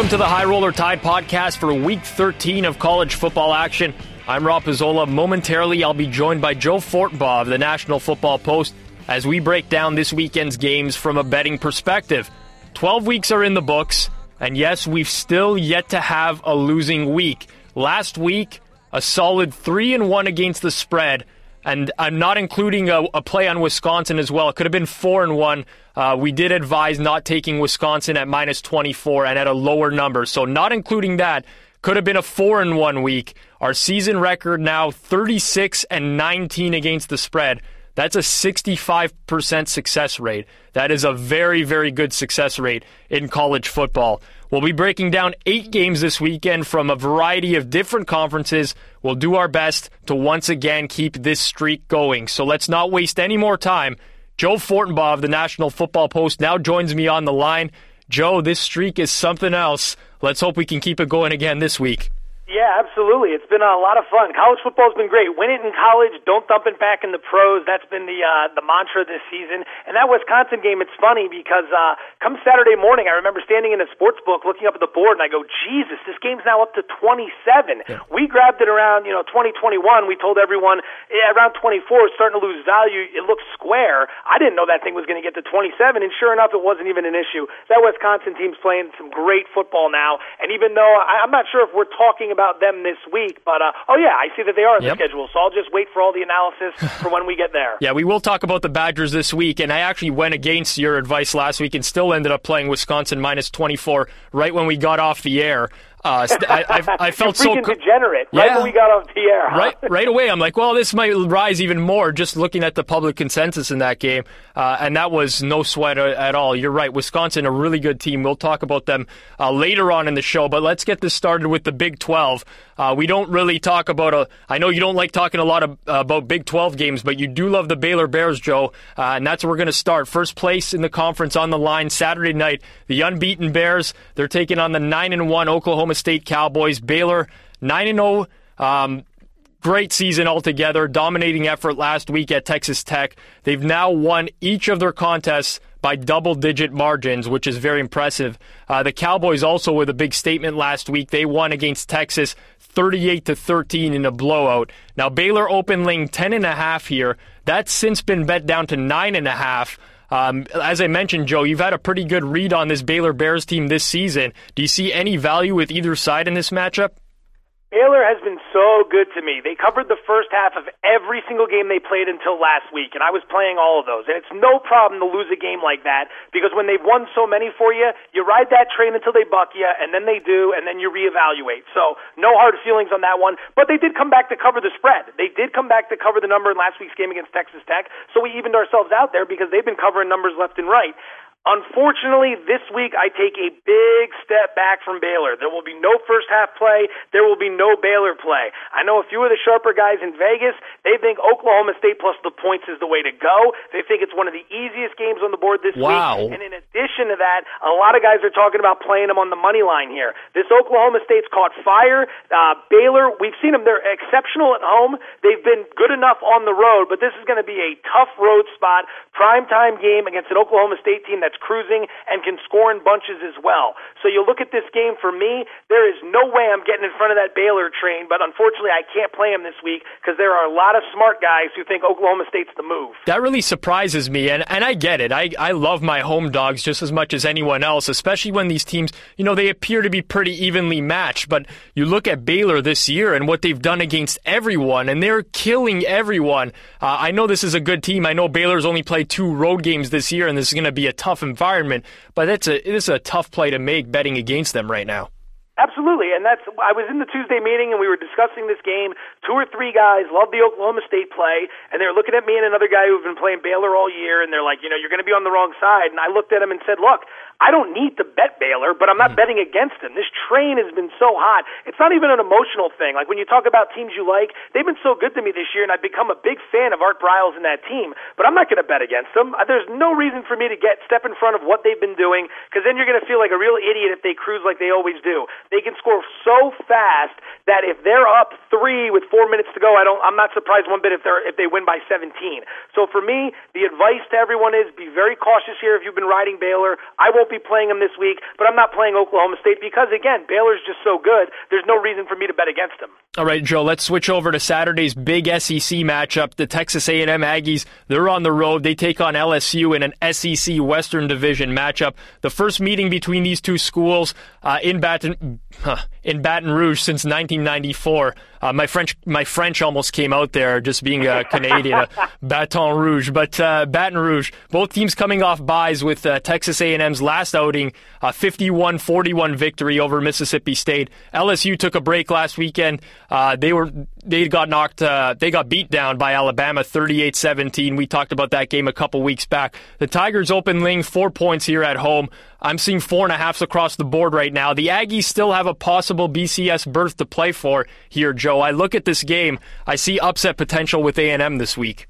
Welcome to the High Roller Tide podcast for week 13 of college football action. I'm Rob Pizzola. Momentarily, I'll be joined by Joe Fortenbaugh of the National Football Post as we break down this weekend's games from a betting perspective. 12 weeks are in the books, and yes, we've still yet to have a losing week. Last week, a solid 3 and 1 against the spread and I'm not including a, a, play on Wisconsin as well. It could have been four and one. Uh, we did advise not taking Wisconsin at minus 24 and at a lower number, so not including that. Could have been a four and one week. Our season record now 36 and 19 against the spread. That's a 65% success rate. That is a very, very good success rate in college football. We'll be breaking down eight games this weekend from a variety of different conferences. We'll do our best to once again keep this streak going. So let's not waste any more time. Joe Fortenbaugh of the National Football Post now joins me on the line. Joe, this streak is something else. Let's hope we can keep it going again this week. Yeah, absolutely. It's been a lot of fun. College football's been great. Win it in college, don't dump it back in the pros. That's been the uh, the mantra this season. And that Wisconsin game, it's funny because uh, come Saturday morning, I remember standing in a sports book looking up at the board, and I go, Jesus, this game's now up to 27. Yeah. We grabbed it around you know 2021. We told everyone yeah, around 24, it's starting to lose value. It looks square. I didn't know that thing was going to get to 27, and sure enough, it wasn't even an issue. That Wisconsin team's playing some great football now, and even though I, I'm not sure if we're talking about about them this week, but uh, oh yeah, I see that they are on yep. the schedule, so I'll just wait for all the analysis for when we get there. yeah, we will talk about the Badgers this week, and I actually went against your advice last week and still ended up playing Wisconsin minus 24 right when we got off the air. Uh, I, I, I felt so degenerate. Yeah. Right when we got off the air, huh? right right away. I'm like, well, this might rise even more. Just looking at the public consensus in that game, uh, and that was no sweat at all. You're right. Wisconsin, a really good team. We'll talk about them uh, later on in the show. But let's get this started with the Big 12. Uh, we don't really talk about a. I know you don't like talking a lot of, uh, about Big 12 games, but you do love the Baylor Bears, Joe, uh, and that's where we're going to start. First place in the conference on the line Saturday night. The unbeaten Bears. They're taking on the nine and one Oklahoma. State Cowboys. Baylor 9 and 0. Um, great season altogether. Dominating effort last week at Texas Tech. They've now won each of their contests by double digit margins, which is very impressive. Uh, the Cowboys also with a big statement last week. They won against Texas 38 to 13 in a blowout. Now Baylor open laying 10 and a half here. That's since been bet down to nine and a half. Um, as I mentioned, Joe, you've had a pretty good read on this Baylor Bears team this season. Do you see any value with either side in this matchup? Baylor has been so good to me. They covered the first half of every single game they played until last week, and I was playing all of those. And it's no problem to lose a game like that because when they've won so many for you, you ride that train until they buck you, and then they do, and then you reevaluate. So no hard feelings on that one. But they did come back to cover the spread. They did come back to cover the number in last week's game against Texas Tech, so we evened ourselves out there because they've been covering numbers left and right. Unfortunately, this week I take a big step back from Baylor. There will be no first half play. There will be no Baylor play. I know a few of the sharper guys in Vegas. They think Oklahoma State plus the points is the way to go. They think it's one of the easiest games on the board this wow. week. And in addition to that, a lot of guys are talking about playing them on the money line here. This Oklahoma State's caught fire. Uh, Baylor, we've seen them. They're exceptional at home. They've been good enough on the road, but this is going to be a tough road spot, prime time game against an Oklahoma State team that that's cruising and can score in bunches as well. So you look at this game for me, there is no way I'm getting in front of that Baylor train, but unfortunately I can't play him this week because there are a lot of smart guys who think Oklahoma State's the move. That really surprises me, and, and I get it. I, I love my home dogs just as much as anyone else, especially when these teams, you know, they appear to be pretty evenly matched, but you look at Baylor this year and what they've done against everyone, and they're killing everyone. Uh, I know this is a good team. I know Baylor's only played two road games this year, and this is going to be a tough tough environment, but it's a it is a tough play to make betting against them right now. Absolutely, and that's I was in the Tuesday meeting and we were discussing this game. Two or three guys love the Oklahoma State play, and they're looking at me and another guy who've been playing Baylor all year, and they're like, you know, you're going to be on the wrong side. And I looked at him and said, look, I don't need to bet Baylor, but I'm not mm-hmm. betting against him. This train has been so hot. It's not even an emotional thing. Like when you talk about teams you like, they've been so good to me this year, and I've become a big fan of Art Briles and that team. But I'm not going to bet against them. Uh, there's no reason for me to get step in front of what they've been doing, because then you're going to feel like a real idiot if they cruise like they always do. They can score so fast that if they're up three with four minutes to go, I don't. I'm not surprised one bit if they're if they win by 17. So for me, the advice to everyone is be very cautious here. If you've been riding Baylor, I won't be playing them this week, but I'm not playing Oklahoma State because again, Baylor's just so good. There's no reason for me to bet against them. All right, Joe. Let's switch over to Saturday's big SEC matchup. The Texas A&M Aggies. They're on the road. They take on LSU in an SEC Western Division matchup. The first meeting between these two schools uh, in Baton in Baton Rouge since 1994. Uh, my French, my French almost came out there, just being a Canadian, uh, Baton Rouge. But uh, Baton Rouge, both teams coming off buys with uh, Texas A&M's last outing, a 51-41 victory over Mississippi State. LSU took a break last weekend. Uh, they were they got knocked, uh, they got beat down by Alabama, 38-17. We talked about that game a couple weeks back. The Tigers open laying four points here at home. I'm seeing four and a halfs across the board right now. The Aggies still have a possible BCS berth to play for here, Joe. I look at this game, I see upset potential with A&M this week.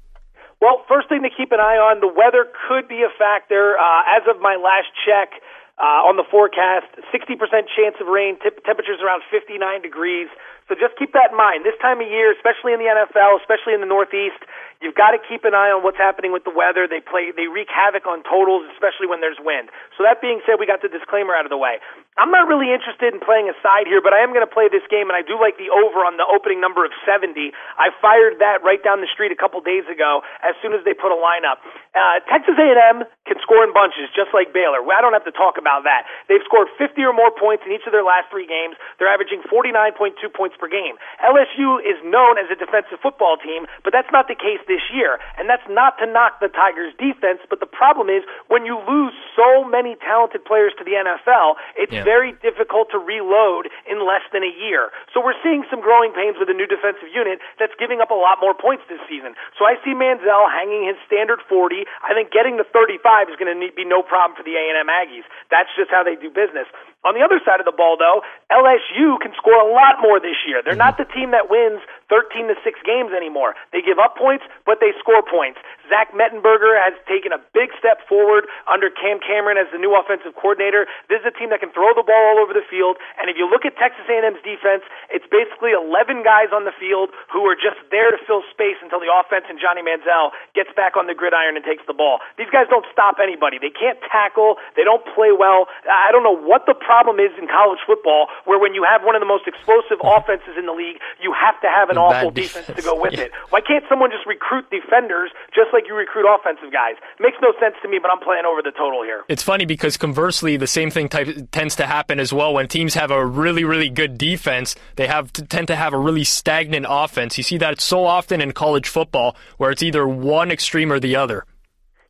Well, first thing to keep an eye on, the weather could be a factor. Uh, as of my last check uh, on the forecast, 60% chance of rain, t- temperatures around 59 degrees. So just keep that in mind. This time of year, especially in the NFL, especially in the Northeast, you've got to keep an eye on what's happening with the weather. They play, they wreak havoc on totals, especially when there's wind. So that being said, we got the disclaimer out of the way. I'm not really interested in playing a side here, but I am going to play this game, and I do like the over on the opening number of 70. I fired that right down the street a couple days ago as soon as they put a lineup. Uh, Texas A&M can score in bunches, just like Baylor. I don't have to talk about that. They've scored 50 or more points in each of their last three games. They're averaging 49.2 points per game. LSU is known as a defensive football team, but that's not the case this year. And that's not to knock the Tigers' defense, but the problem is when you lose so many talented players to the NFL, it's yeah. very difficult to reload in less than a year. So we're seeing some growing pains with a new defensive unit that's giving up a lot more points this season. So I see Manziel hanging his standard 40. I think getting to 35 is going to be no problem for the A&M Aggies. That's just how they do business. On the other side of the ball, though, LSU can score a lot more this year. They're not the team that wins 13 to 6 games anymore. They give up points, but they score points. Zach Mettenberger has taken a big step forward under Cam Cameron as the new offensive coordinator. This is a team that can throw the ball all over the field. And if you look at Texas A&M's defense, it's basically 11 guys on the field who are just there to fill space until the offense and Johnny Manziel gets back on the gridiron and takes the ball. These guys don't stop anybody. They can't tackle. They don't play well. I don't know what the is in college football where when you have one of the most explosive mm-hmm. offenses in the league, you have to have an awful defense. defense to go with yeah. it. Why can't someone just recruit defenders just like you recruit offensive guys? It makes no sense to me, but I'm playing over the total here. It's funny because conversely, the same thing type, tends to happen as well when teams have a really, really good defense. They have to, tend to have a really stagnant offense. You see that so often in college football where it's either one extreme or the other.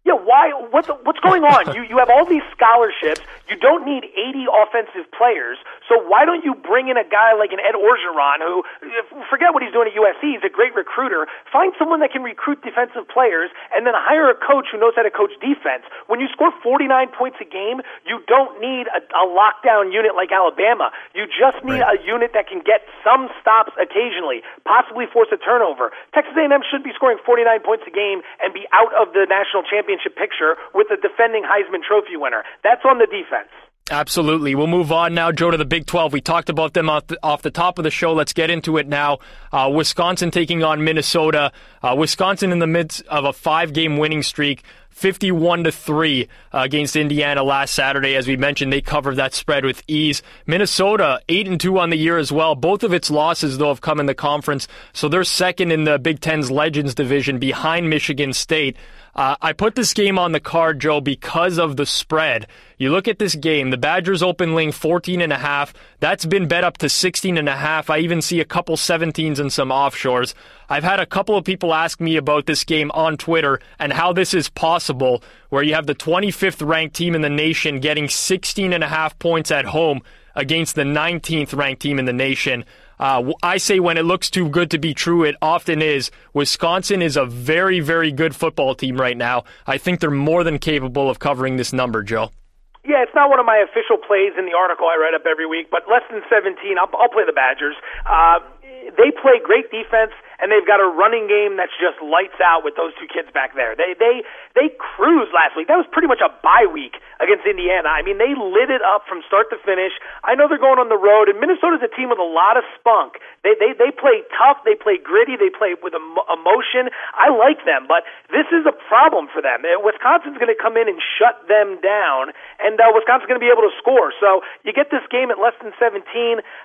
Yeah, why? What's what's going on? you you have all these scholarships. You don't need 80 offensive players. So why don't you bring in a guy like an Ed Orgeron, who forget what he's doing at USC? He's a great recruiter. Find someone that can recruit defensive players, and then hire a coach who knows how to coach defense. When you score 49 points a game, you don't need a, a lockdown unit like Alabama. You just need right. a unit that can get some stops occasionally, possibly force a turnover. Texas A&M should be scoring 49 points a game and be out of the national championship picture with the defending Heisman Trophy winner. That's on the defense. Absolutely. We'll move on now, Joe, to the Big 12. We talked about them off the, off the top of the show. Let's get into it now. Uh, Wisconsin taking on Minnesota. Uh, Wisconsin in the midst of a five game winning streak. 51 to 3 uh, against Indiana last Saturday. As we mentioned, they covered that spread with ease. Minnesota 8 and 2 on the year as well. Both of its losses though have come in the conference, so they're second in the Big Ten's Legends division behind Michigan State. Uh, I put this game on the card, Joe, because of the spread. You look at this game, the Badgers open laying 14 and a half. That's been bet up to 16 and a half. I even see a couple 17s and some offshores. I've had a couple of people ask me about this game on Twitter and how this is possible, where you have the 25th ranked team in the nation getting 16 and a half points at home against the 19th ranked team in the nation. Uh, I say when it looks too good to be true, it often is. Wisconsin is a very, very good football team right now. I think they're more than capable of covering this number, Joe. Yeah, it's not one of my official plays in the article I write up every week, but less than 17, I'll, I'll play the Badgers. Uh, they play great defense and they've got a running game that's just lights out with those two kids back there. They they they cruised last week. That was pretty much a bye week against Indiana. I mean, they lit it up from start to finish. I know they're going on the road, and Minnesota's a team with a lot of spunk. They they they play tough. They play gritty. They play with emotion. I like them, but this is a problem for them. Uh, Wisconsin's going to come in and shut them down, and uh, Wisconsin's going to be able to score. So you get this game at less than 17.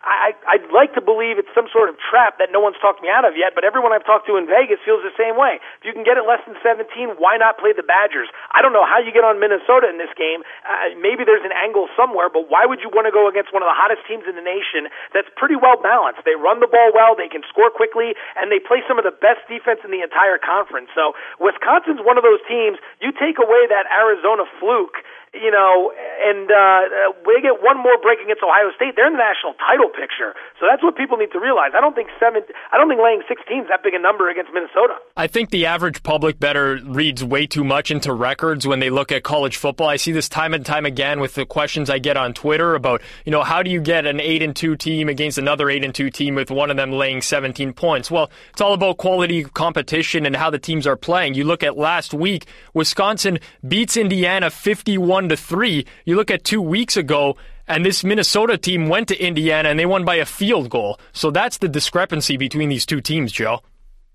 I, I I'd like to believe it's some sort of trap that no one's talked me out of yet, but everyone I've talked to in Vegas feels the same way. If you can get it less than 17, why not play the Badgers? I don't know how you get on Minnesota in this game. Uh, maybe there's an angle somewhere, but why would you want to go against one of the hottest teams in the nation that's pretty well balanced? They run the ball well, they can score quickly, and they play some of the best defense in the entire conference. So Wisconsin's one of those teams. You take away that Arizona fluke you know, and uh, we get one more break against Ohio State. They're in the national title picture, so that's what people need to realize. I don't think seven. I don't think laying 16 is that big a number against Minnesota. I think the average public better reads way too much into records when they look at college football. I see this time and time again with the questions I get on Twitter about, you know, how do you get an eight and two team against another eight and two team with one of them laying 17 points? Well, it's all about quality competition and how the teams are playing. You look at last week, Wisconsin beats Indiana 51 to three. You look at two weeks ago, and this Minnesota team went to Indiana and they won by a field goal. So that's the discrepancy between these two teams, Joe.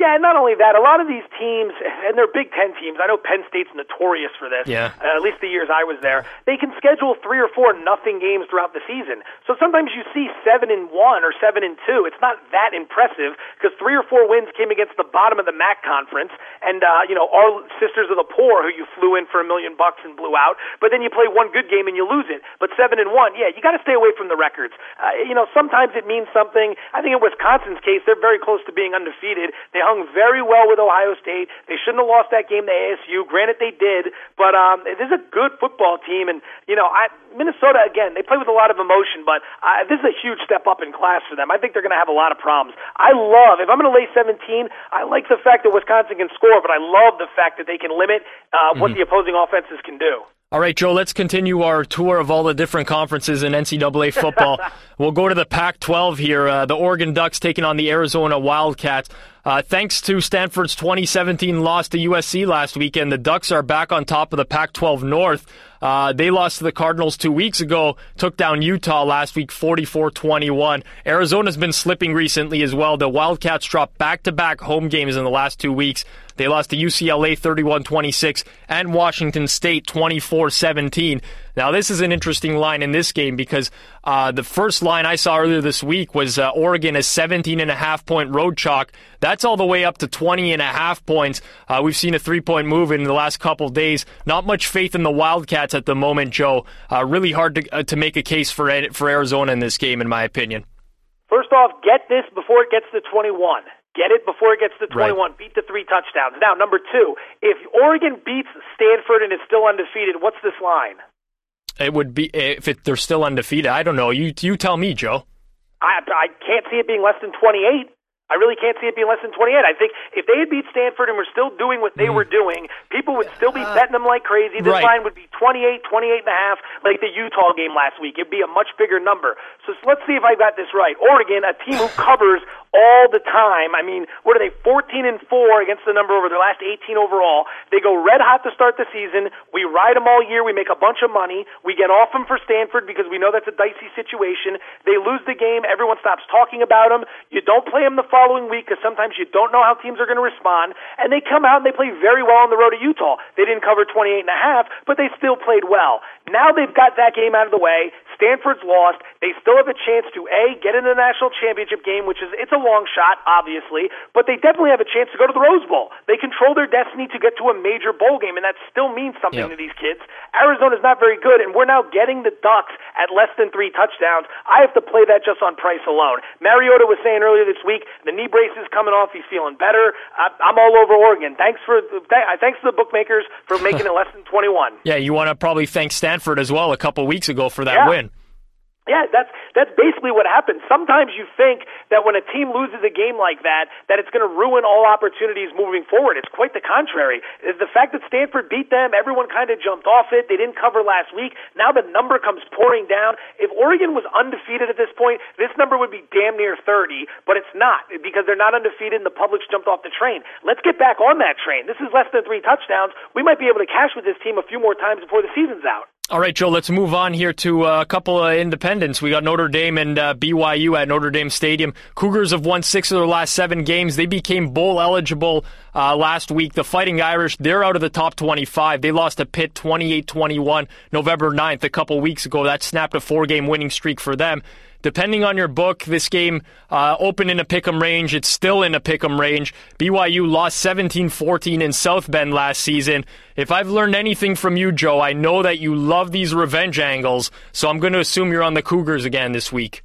Yeah, and not only that, a lot of these teams, and they're Big Ten teams. I know Penn State's notorious for this. Yeah. Uh, at least the years I was there, they can schedule three or four nothing games throughout the season. So sometimes you see seven and one or seven and two. It's not that impressive because three or four wins came against the bottom of the MAC conference, and uh, you know our sisters of the poor who you flew in for a million bucks and blew out. But then you play one good game and you lose it. But seven and one, yeah, you got to stay away from the records. Uh, you know, sometimes it means something. I think in Wisconsin's case, they're very close to being undefeated. They hung very well with Ohio State. They shouldn't have lost that game to ASU. Granted, they did, but um, this is a good football team, and you know, I, Minnesota again, they play with a lot of emotion, but uh, this is a huge step up in class for them. I think they're going to have a lot of problems. I love if I'm going to lay 17. I like the fact that Wisconsin can score, but I love the fact that they can limit uh, what mm-hmm. the opposing offenses can do. All right, Joe, let's continue our tour of all the different conferences in NCAA football. we'll go to the Pac 12 here. Uh, the Oregon Ducks taking on the Arizona Wildcats. Uh, thanks to Stanford's 2017 loss to USC last weekend, the Ducks are back on top of the Pac 12 North. Uh, they lost to the Cardinals two weeks ago, took down Utah last week 44 21. Arizona's been slipping recently as well. The Wildcats dropped back to back home games in the last two weeks. They lost to UCLA 31 26 and Washington State 24 17. Now, this is an interesting line in this game because uh, the first line I saw earlier this week was uh, Oregon a 17 and a half point road chalk. That's all the way up to 20 and a half points. Uh, we've seen a three point move in the last couple days. Not much faith in the Wildcats at the moment, Joe. Uh, really hard to, uh, to make a case for, for Arizona in this game, in my opinion. First off, get this before it gets to 21. Get it before it gets to 21. Right. Beat the three touchdowns. Now, number two, if Oregon beats Stanford and is still undefeated, what's this line? It would be if it, they're still undefeated. I don't know. You you tell me, Joe. I I can't see it being less than 28. I really can't see it being less than 28. I think if they had beat Stanford and were still doing what they mm. were doing, people would still be uh, betting them like crazy. This right. line would be 28, 28 and a half, like the Utah game last week. It'd be a much bigger number. So let's see if I got this right. Oregon, a team who covers all the time. I mean, what are they? 14 and 4 against the number over their last 18 overall. They go red hot to start the season. We ride them all year. We make a bunch of money. We get off them for Stanford because we know that's a dicey situation. They lose the game. Everyone stops talking about them. You don't play them the following week because sometimes you don't know how teams are going to respond. And they come out and they play very well on the road to Utah. They didn't cover 28 and a half, but they still played well. Now they've got that game out of the way. Stanford's lost. They still have a chance to a get in the national championship game, which is it's a long shot, obviously, but they definitely have a chance to go to the Rose Bowl. They control their destiny to get to a major bowl game, and that still means something to these kids. Arizona's not very good, and we're now getting the Ducks at less than three touchdowns. I have to play that just on price alone. Mariota was saying earlier this week the knee brace is coming off. He's feeling better. I'm all over Oregon. Thanks for thanks to the bookmakers for making it less than 21. Yeah, you want to probably thank Stanford as well a couple weeks ago for that yeah. win. Yeah, that's that's basically what happens. Sometimes you think that when a team loses a game like that, that it's going to ruin all opportunities moving forward. It's quite the contrary. The fact that Stanford beat them, everyone kind of jumped off it. They didn't cover last week. Now the number comes pouring down. If Oregon was undefeated at this point, this number would be damn near 30, but it's not because they're not undefeated and the public's jumped off the train. Let's get back on that train. This is less than three touchdowns. We might be able to cash with this team a few more times before the season's out. All right, Joe, let's move on here to uh, a couple of independents. We got Notre Dame and uh, BYU at Notre Dame Stadium. Cougars have won six of their last seven games. They became bowl eligible uh, last week. The Fighting Irish, they're out of the top 25. They lost to Pitt 28 21 November 9th a couple weeks ago. That snapped a four game winning streak for them. Depending on your book, this game uh, opened in a pick'em range. It's still in a pick'em range. BYU lost 17-14 in South Bend last season. If I've learned anything from you, Joe, I know that you love these revenge angles, so I'm going to assume you're on the Cougars again this week.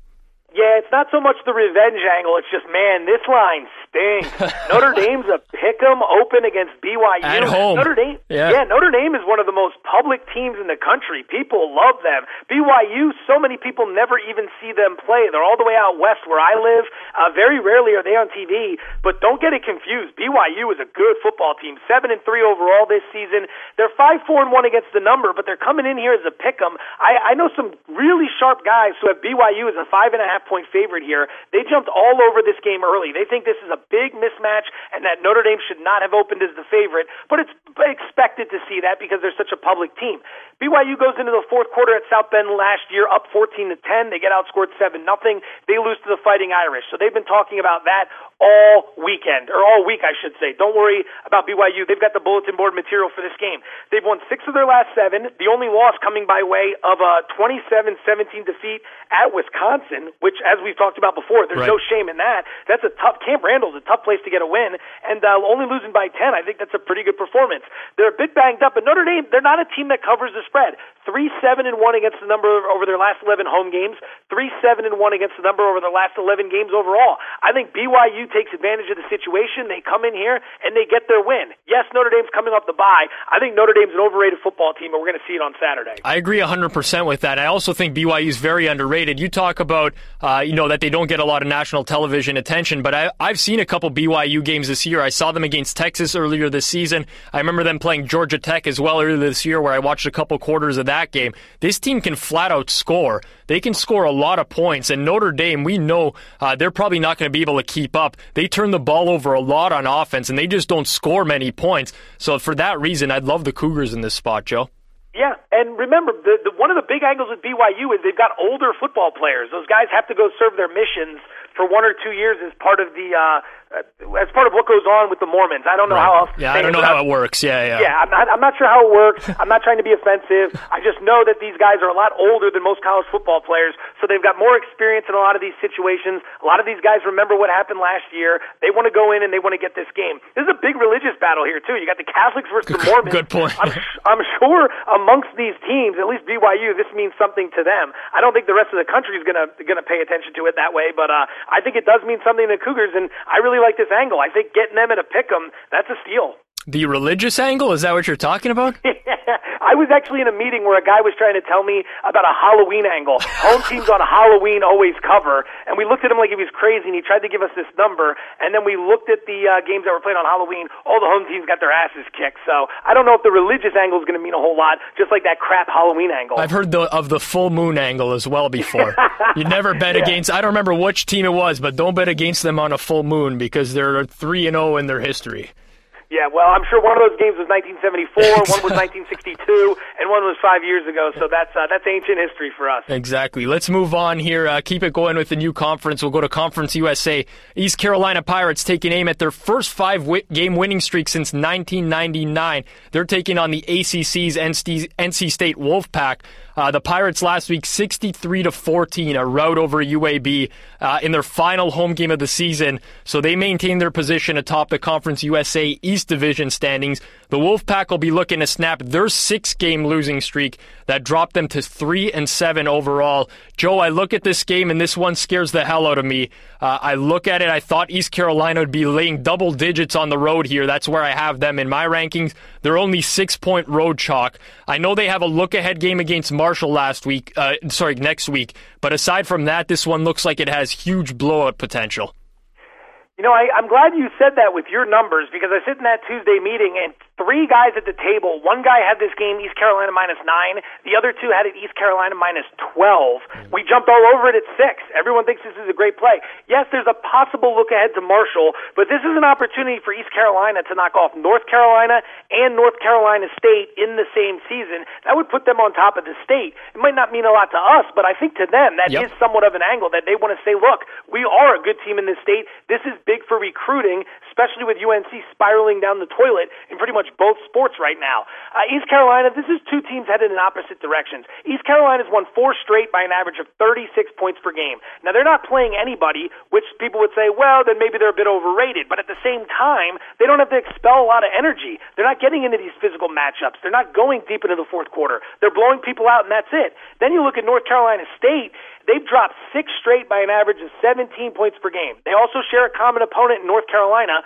Yeah, it's not so much the revenge angle. It's just, man, this line stinks. Notre Dame's a pick 'em open against BYU. At home. Notre Dame, yeah. yeah, Notre Dame is one of the most public teams in the country. People love them. BYU, so many people never even see them play. They're all the way out west where I live. Uh, very rarely are they on TV. But don't get it confused. BYU is a good football team. Seven and three overall this season. They're five four and one against the number, but they're coming in here as a pick 'em. I, I know some really sharp guys who have BYU as a five and a half point favorite here. They jumped all over this game early. They think this is a big mismatch and that Notre Dame should not have opened as the favorite, but it's expected to see that because they're such a public team. BYU goes into the fourth quarter at South Bend last year up 14 to 10. They get outscored 7 nothing. They lose to the Fighting Irish. So they've been talking about that all weekend, or all week, I should say. Don't worry about BYU. They've got the bulletin board material for this game. They've won six of their last seven. The only loss coming by way of a 27-17 defeat at Wisconsin, which, as we've talked about before, there's right. no shame in that. That's a tough. Camp Randall's a tough place to get a win, and uh, only losing by 10, I think that's a pretty good performance. They're a bit banged up, but Notre Dame, they're not a team that covers the spread. Three seven and one against the number over their last 11 home games. Three seven and one against the number over their last 11 games overall. I think BYU takes advantage of the situation. They come in here and they get their win. Yes, Notre Dame's coming off the bye. I think Notre Dame's an overrated football team, and we're going to see it on Saturday. I agree 100% with that. I also think BYU is very underrated. You talk about, uh, you know, that they don't get a lot of national television attention, but I, I've seen a couple BYU games this year. I saw them against Texas earlier this season. I remember them playing Georgia Tech as well earlier this year, where I watched a couple quarters of that game. This team can flat out score. They can score a lot of points, and Notre Dame, we know uh, they're probably not going to be able to keep up. They turn the ball over a lot on offense, and they just don't score many points. So for that reason, I'd love the Cougars in this spot, Joe. Yeah, and remember, the, the, one of the big angles with BYU is they've got older football players. Those guys have to go serve their missions for one or two years as part of the uh, as part of what goes on with the Mormons. I don't know right. how else. Yeah, I don't know how it works. Yeah, yeah. Yeah, I'm not, I'm not sure how it works. I'm not trying to be offensive. I just know that these guys are a lot older than most college football players, so they've got more experience in a lot of these situations. A lot of these guys remember what happened last year. They want to go in and they want to get this game. This is a big religious battle here too. You got the Catholics versus the Mormons. Good point. I'm, I'm sure amongst these teams, at least BYU, this means something to them. I don't think the rest of the country is gonna gonna pay attention to it that way, but uh, I think it does mean something to Cougars, and I really like this angle. I think getting them at a pick 'em, that's a steal. The religious angle? Is that what you're talking about? I was actually in a meeting where a guy was trying to tell me about a Halloween angle. Home teams on Halloween always cover, and we looked at him like he was crazy, and he tried to give us this number. And then we looked at the uh, games that were played on Halloween. All the home teams got their asses kicked. So I don't know if the religious angle is going to mean a whole lot, just like that crap Halloween angle. I've heard the, of the full moon angle as well before. you never bet Yeah. against. I don't remember which team it was, but don't bet against them on a full moon because they're three and zero in their history. Yeah, well, I'm sure one of those games was 1974, one was 1962, and one was five years ago. So that's uh, that's ancient history for us. Exactly. Let's move on here. Uh, keep it going with the new conference. We'll go to Conference USA. East Carolina Pirates taking aim at their first five wi- game winning streak since 1999. They're taking on the ACC's NC, NC State Wolfpack. Uh, the Pirates last week, 63 to 14, a rout over UAB uh, in their final home game of the season. So they maintain their position atop the Conference USA East Division standings. The Wolfpack will be looking to snap their six-game losing streak that dropped them to three and seven overall. Joe, I look at this game and this one scares the hell out of me. Uh, I look at it. I thought East Carolina would be laying double digits on the road here. That's where I have them in my rankings. They're only six-point road chalk. I know they have a look-ahead game against. Mar- Marshall last week. Uh, sorry, next week. But aside from that, this one looks like it has huge blowout potential. You know, I, I'm glad you said that with your numbers because I sit in that Tuesday meeting and three guys at the table. One guy had this game East Carolina minus nine. The other two had it East Carolina minus twelve. We jumped all over it at six. Everyone thinks this is a great play. Yes, there's a possible look ahead to Marshall, but this is an opportunity for East Carolina to knock off North Carolina and North Carolina State in the same season. That would put them on top of the state. It might not mean a lot to us, but I think to them that yep. is somewhat of an angle that they want to say, look, we are a good team in this state. This is big for recruiting, especially with UNC spiraling down the toilet in pretty much both sports right now. Uh, East Carolina, this is two teams headed in opposite directions. East Carolina's won four straight by an average of 36 points per game. Now, they're not playing anybody, which people would say, well, then maybe they're a bit overrated. But at the same time, they don't have to expel a lot of energy. They're not getting into these physical matchups. They're not going deep into the fourth quarter. They're blowing people out, and that's it. Then you look at North Carolina State. They've dropped six straight by an average of 17 points per game. They also share a common opponent in North Carolina,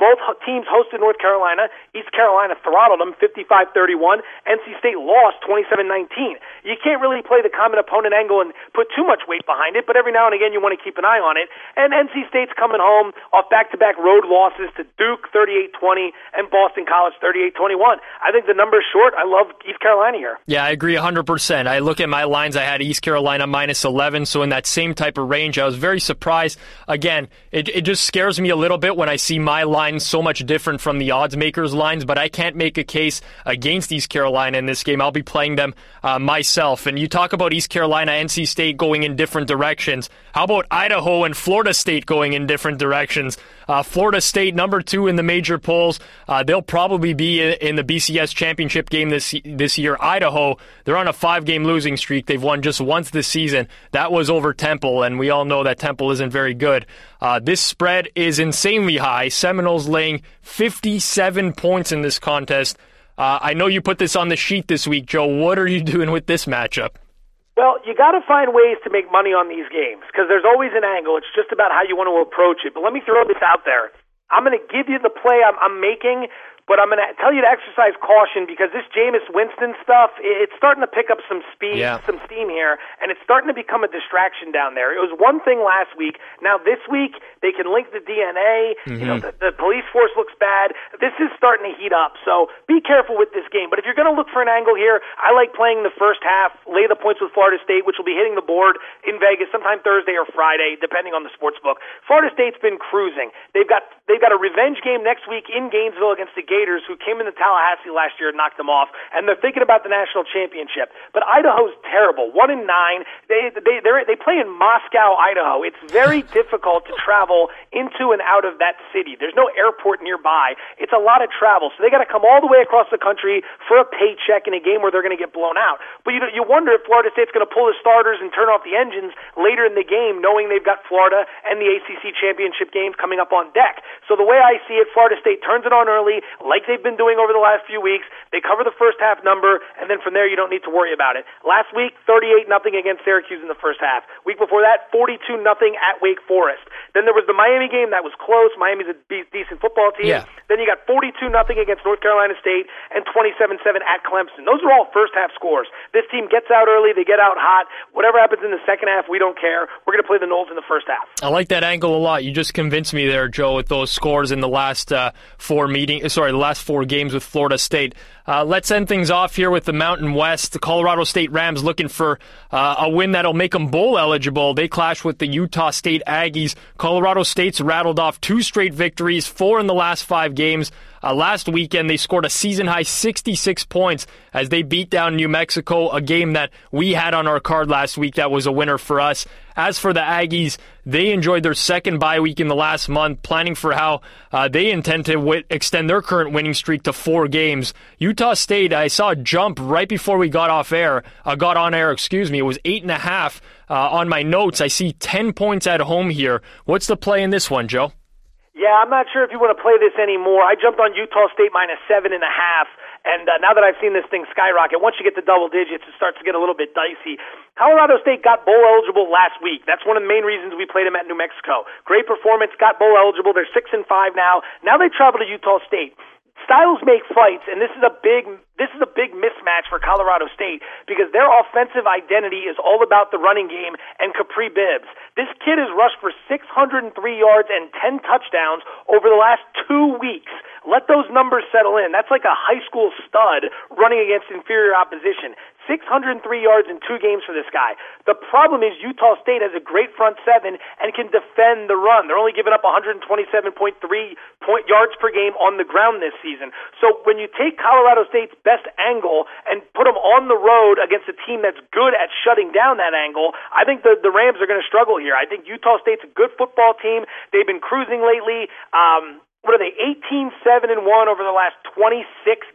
both teams hosted North Carolina. East Carolina throttled them 55-31. NC State lost 27-19. You can't really play the common opponent angle and put too much weight behind it, but every now and again you want to keep an eye on it. And NC State's coming home off back-to-back road losses to Duke 38-20 and Boston College 38-21. I think the number's short. I love East Carolina here. Yeah, I agree 100%. I look at my lines. I had East Carolina minus 11, so in that same type of range. I was very surprised. Again, it, it just scares me a little bit when I see my line so much different from the odds makers lines, but I can't make a case against East Carolina in this game. I'll be playing them uh, myself. And you talk about East Carolina, NC State going in different directions. How about Idaho and Florida State going in different directions? Uh, Florida State, number two in the major polls. Uh, they'll probably be in, the BCS championship game this this year. Idaho, they're on a five game losing streak. They've won just once this season. That was over Temple, and we all know that Temple isn't very good. Uh, this spread is insanely high. Seminoles laying 57 points in this contest. Uh, I know you put this on the sheet this week, Joe. What are you doing with this matchup? Well, you got to find ways to make money on these games because there's always an angle. It's just about how you want to approach it. But let me throw this out there. I'm going to give you the play I'm, I'm making, but I'm going to tell you to exercise caution because this Jameis Winston stuff, it's starting to pick up some speed, yeah. some steam here, and it's starting to become a distraction down there. It was one thing last week. Now this week, they can link the DNA. Mm-hmm. You know, mm-hmm. the, the police force looks bad. This is starting to heat up. So be careful with this game. But if you're going to look for an angle here, I like playing the first half, lay the points with Florida State, which will be hitting the board in Vegas sometime Thursday or Friday, depending on the sports book. Florida State's been cruising. They've got they've got a revenge game next week in Gainesville against the Gators Gators, who came into Tallahassee last year and knocked them off, and they're thinking about the national championship. But Idaho's terrible, one in nine. They they they play in Moscow, Idaho. It's very difficult to travel into and out of that city. There's no airport nearby. It's a lot of travel, so they got to come all the way across the country for a paycheck in a game where they're going to get blown out. But you you wonder if Florida State's going to pull the starters and turn off the engines later in the game, knowing they've got Florida and the ACC championship games coming up on deck. So the way I see it, Florida State turns it on early, like they've been doing over the last few weeks. They cover the first half number, and then from there you don't need to worry about it. Last week, 38 nothing against Syracuse in the first half. Week before that, 42 nothing at Wake Forest. Then there was the Miami game that was close. Miami's a decent football team. Yeah. Then you got 42 nothing against North Carolina State and 27-7 at Clemson. Those are all first half scores. This team gets out early, they get out hot. Whatever happens in the second half, we don't care. We're going to play the Noles in the first half. I like that angle a lot. You just convinced me there, Joe, with those scores in the last uh, four meetings. Sorry, the last four games with Florida State. Uh, let's end things off here with the Mountain West. The Colorado State Rams looking for uh, a win that'll make them bowl eligible. They clash with the Utah State Aggies. Colorado State's rattled off two straight victories, four in the last five games. Uh, last weekend, they scored a season high 66 points as they beat down New Mexico, a game that we had on our card last week that was a winner for us. As for the Aggies, they enjoyed their second bye week in the last month, planning for how uh, they intend to w- extend their current winning streak to four games. Utah State, I saw a jump right before we got off air, uh, got on air, excuse me. It was eight and a half uh, on my notes. I see 10 points at home here. What's the play in this one, Joe? Yeah, I'm not sure if you want to play this anymore. I jumped on Utah State minus seven and a half, and uh, now that I've seen this thing skyrocket, once you get to double digits, it starts to get a little bit dicey. Colorado State got bowl eligible last week. That's one of the main reasons we played them at New Mexico. Great performance, got bowl eligible. They're six and five now. Now they travel to Utah State styles make fights, and this is a big This is a big mismatch for Colorado State because their offensive identity is all about the running game and Capri Bibbs. This kid has rushed for 603 yards and 10 touchdowns over the last two weeks. Let those numbers settle in. That's like a high school stud running against inferior opposition. 603 yards in two games for this guy. The problem is Utah State has a great front seven and can defend the run. They're only giving up 127.3 point yards per game on the ground this season. So when you take Colorado State's best angle and put them on the road against a team that's good at shutting down that angle, I think the the Rams are going to struggle here. I think Utah State's a good football team. They've been cruising lately. Um, what are they 18 7 and 1 over the last 26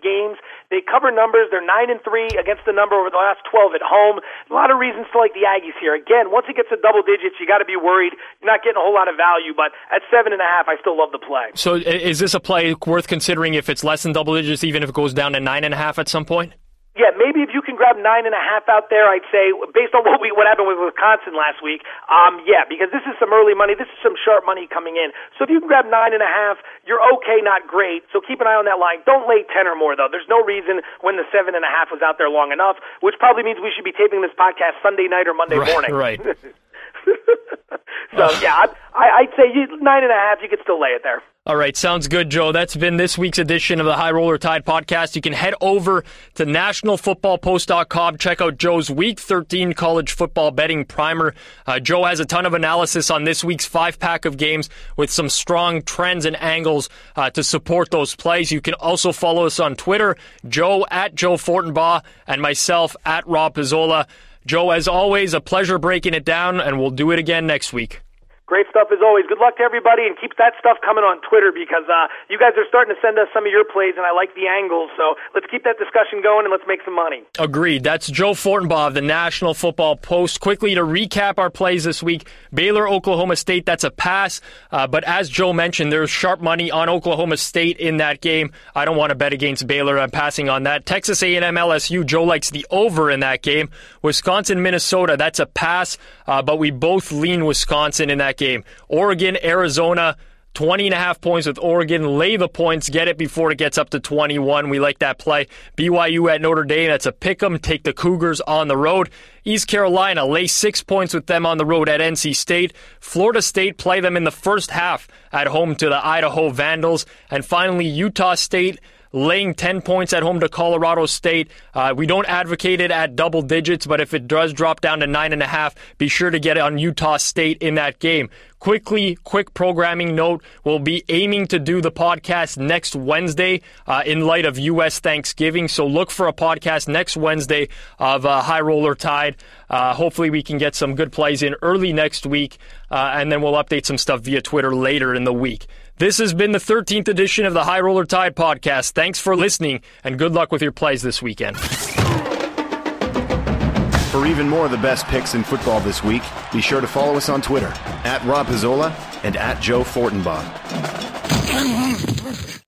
games? They cover numbers. They're 9 and 3 against the number over the last 12 at home. A lot of reasons to like the aggies here. Again once it gets to double digits you got to be worried. You're not getting a whole lot of value but at seven and a half i still love the play. So is this a play worth considering if it's less than double digits even if it goes down to nine and a half at some point yeah, maybe if you can grab nine and a half out there, I'd say based on what we what happened with Wisconsin last week. Um, yeah, because this is some early money. This is some sharp money coming in. So if you can grab nine and a half, you're okay, not great. So keep an eye on that line. Don't lay ten or more though. There's no reason when the seven and a half was out there long enough, which probably means we should be taping this podcast Sunday night or Monday right, morning. Right. so yeah, I, I'd say you, nine and a half. You could still lay it there. All right, sounds good, Joe. That's been this week's edition of the High Roller Tide podcast. You can head over to nationalfootballpost.com, check out Joe's Week 13 college football betting primer. Uh, Joe has a ton of analysis on this week's five pack of games with some strong trends and angles uh, to support those plays. You can also follow us on Twitter, Joe at Joe Fortenbaugh, and myself at Rob Pizzola. Joe, as always, a pleasure breaking it down, and we'll do it again next week. Great stuff as always. Good luck to everybody, and keep that stuff coming on Twitter because uh, you guys are starting to send us some of your plays, and I like the angles. So let's keep that discussion going and let's make some money. Agreed. That's Joe Fortenbaugh of the National Football Post. Quickly to recap our plays this week: Baylor, Oklahoma State. That's a pass, uh, but as Joe mentioned, there's sharp money on Oklahoma State in that game. I don't want to bet against Baylor. I'm passing on that. Texas A&M, LSU. Joe likes the over in that game. Wisconsin, Minnesota. That's a pass, uh, but we both lean Wisconsin in that game. Oregon, Arizona. 20 and a half points with Oregon. Lay the points, get it before it gets up to 21. We like that play. BYU at Notre Dame, that's a pick 'em. Take the Cougars on the road. East Carolina, lay six points with them on the road at NC State. Florida State, play them in the first half at home to the Idaho Vandals. And finally, Utah State, laying 10 points at home to Colorado State. Uh, we don't advocate it at double digits, but if it does drop down to 9.5, be sure to get it on Utah State in that game. Quickly, quick programming note we'll be aiming to do the podcast next Wednesday uh, in light of U.S. Thanksgiving. So look for a podcast next Wednesday of uh, High Roller Tide. Uh, hopefully, we can get some good plays in early next week, uh, and then we'll update some stuff via Twitter later in the week. This has been the 13th edition of the High Roller Tide podcast. Thanks for listening, and good luck with your plays this weekend. For even more of the best picks in football this week, be sure to follow us on Twitter at Rob Pizzola and at Joe Fortenbaugh.